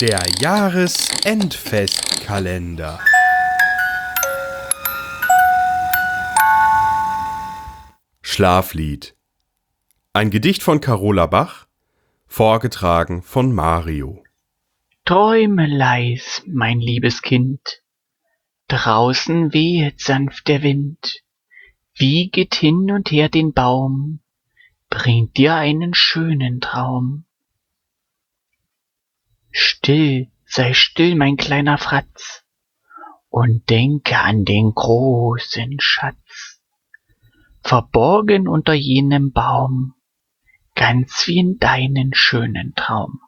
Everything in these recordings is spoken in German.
Der Jahresendfestkalender. Schlaflied. Ein Gedicht von Carola Bach, vorgetragen von Mario. Träume leis, mein liebes Kind. Draußen wehet sanft der Wind, wieget hin und her den Baum, bringt dir einen schönen Traum. Still, sei still, mein kleiner Fratz, und denke an den großen Schatz, verborgen unter jenem Baum, ganz wie in deinen schönen Traum.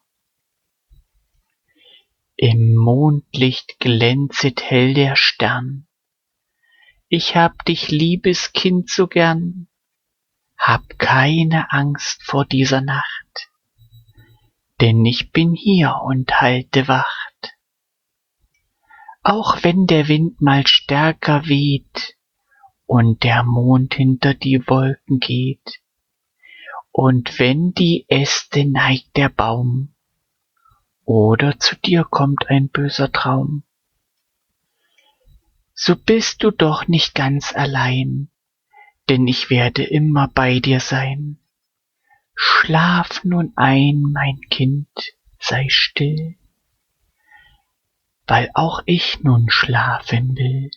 Im Mondlicht glänzet hell der Stern, ich hab dich, liebes Kind, so gern, hab keine Angst vor dieser Nacht, denn ich bin hier und halte Wacht. Auch wenn der Wind mal stärker weht und der Mond hinter die Wolken geht, und wenn die Äste neigt der Baum, oder zu dir kommt ein böser Traum, so bist du doch nicht ganz allein, denn ich werde immer bei dir sein. Schlaf nun ein, mein Kind, sei still, weil auch ich nun schlafen will.